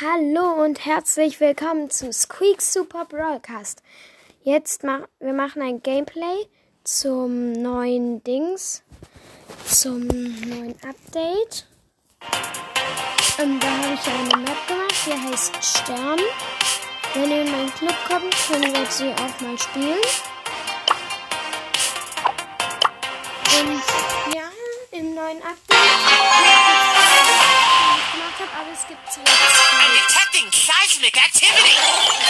Hallo und herzlich willkommen zu Squeak Super Broadcast. Jetzt mach, wir machen ein Gameplay zum neuen Dings, zum neuen Update. Und da habe ich eine Map gemacht, die heißt Stern. Wenn ihr in meinen Club kommt, können wir sie auch mal spielen. Und ja, im neuen Update gemacht habe, aber es gibt jetzt I'm detecting seismic activity.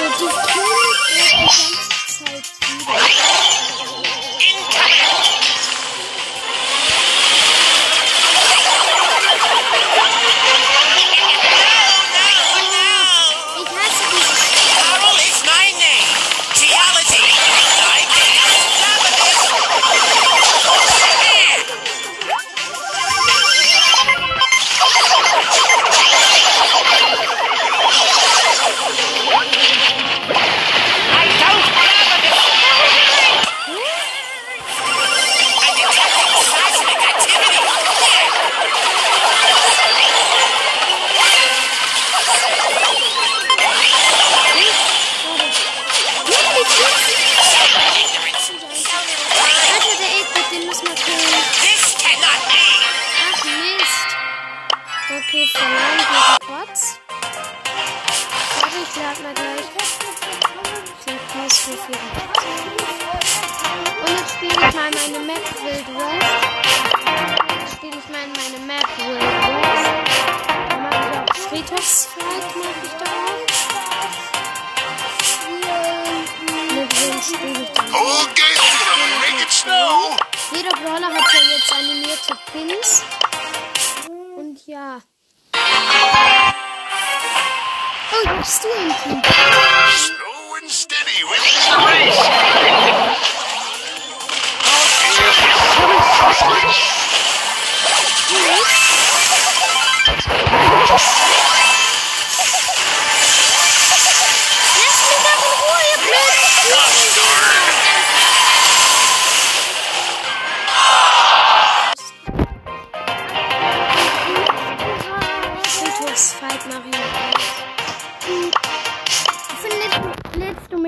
Also, die killen Okay, verloren gegen Bots. Warte, ich lade mal gleich. Ich für vier. Und jetzt spiele ich mal meine Map Wild West. Jetzt spiele ich mal meine Map Wild West. Dann mache ich auch Friedhofsfight, mache ich da auch. Mit wem spiele ich dann? Make it snow. Jeder Brawler hat ja jetzt animierte Pins. Und ja. Oh, you're stinking. Slow and steady wins the race.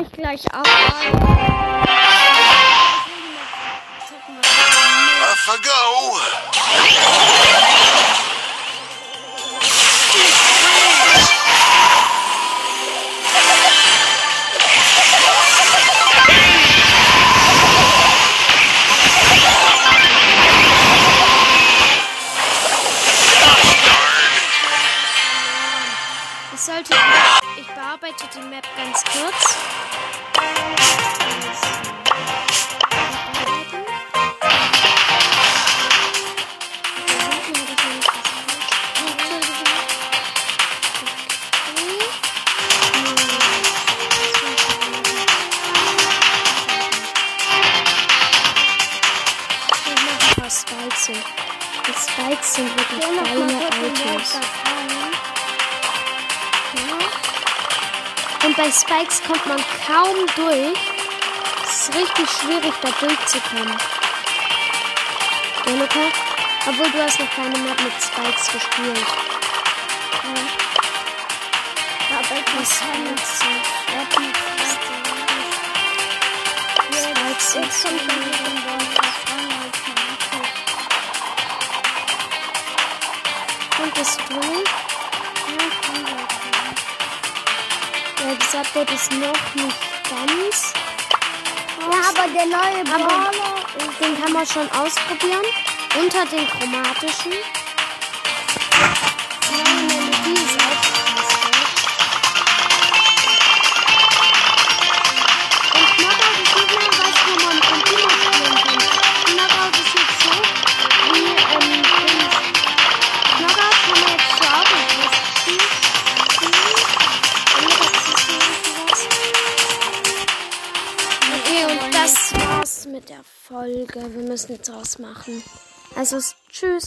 Mich gleich ein? Off I go. Ich sollte. Kurz. Spikes sind wirklich geile Items. Und bei Spikes kommt man kaum durch. Es ist richtig schwierig, da durchzukommen. Ja, Obwohl, du hast noch keine Map mit Spikes gespielt. Ja. Aber ich muss Spikes sind Und bist du? Ja. Ja, das Update ist noch nicht ganz. Ja, aber der neue Brawler den kann man schon ausprobieren. Unter den chromatischen. Neue Melodie ist auch mit der Folge. Wir müssen jetzt ausmachen. Also, tschüss.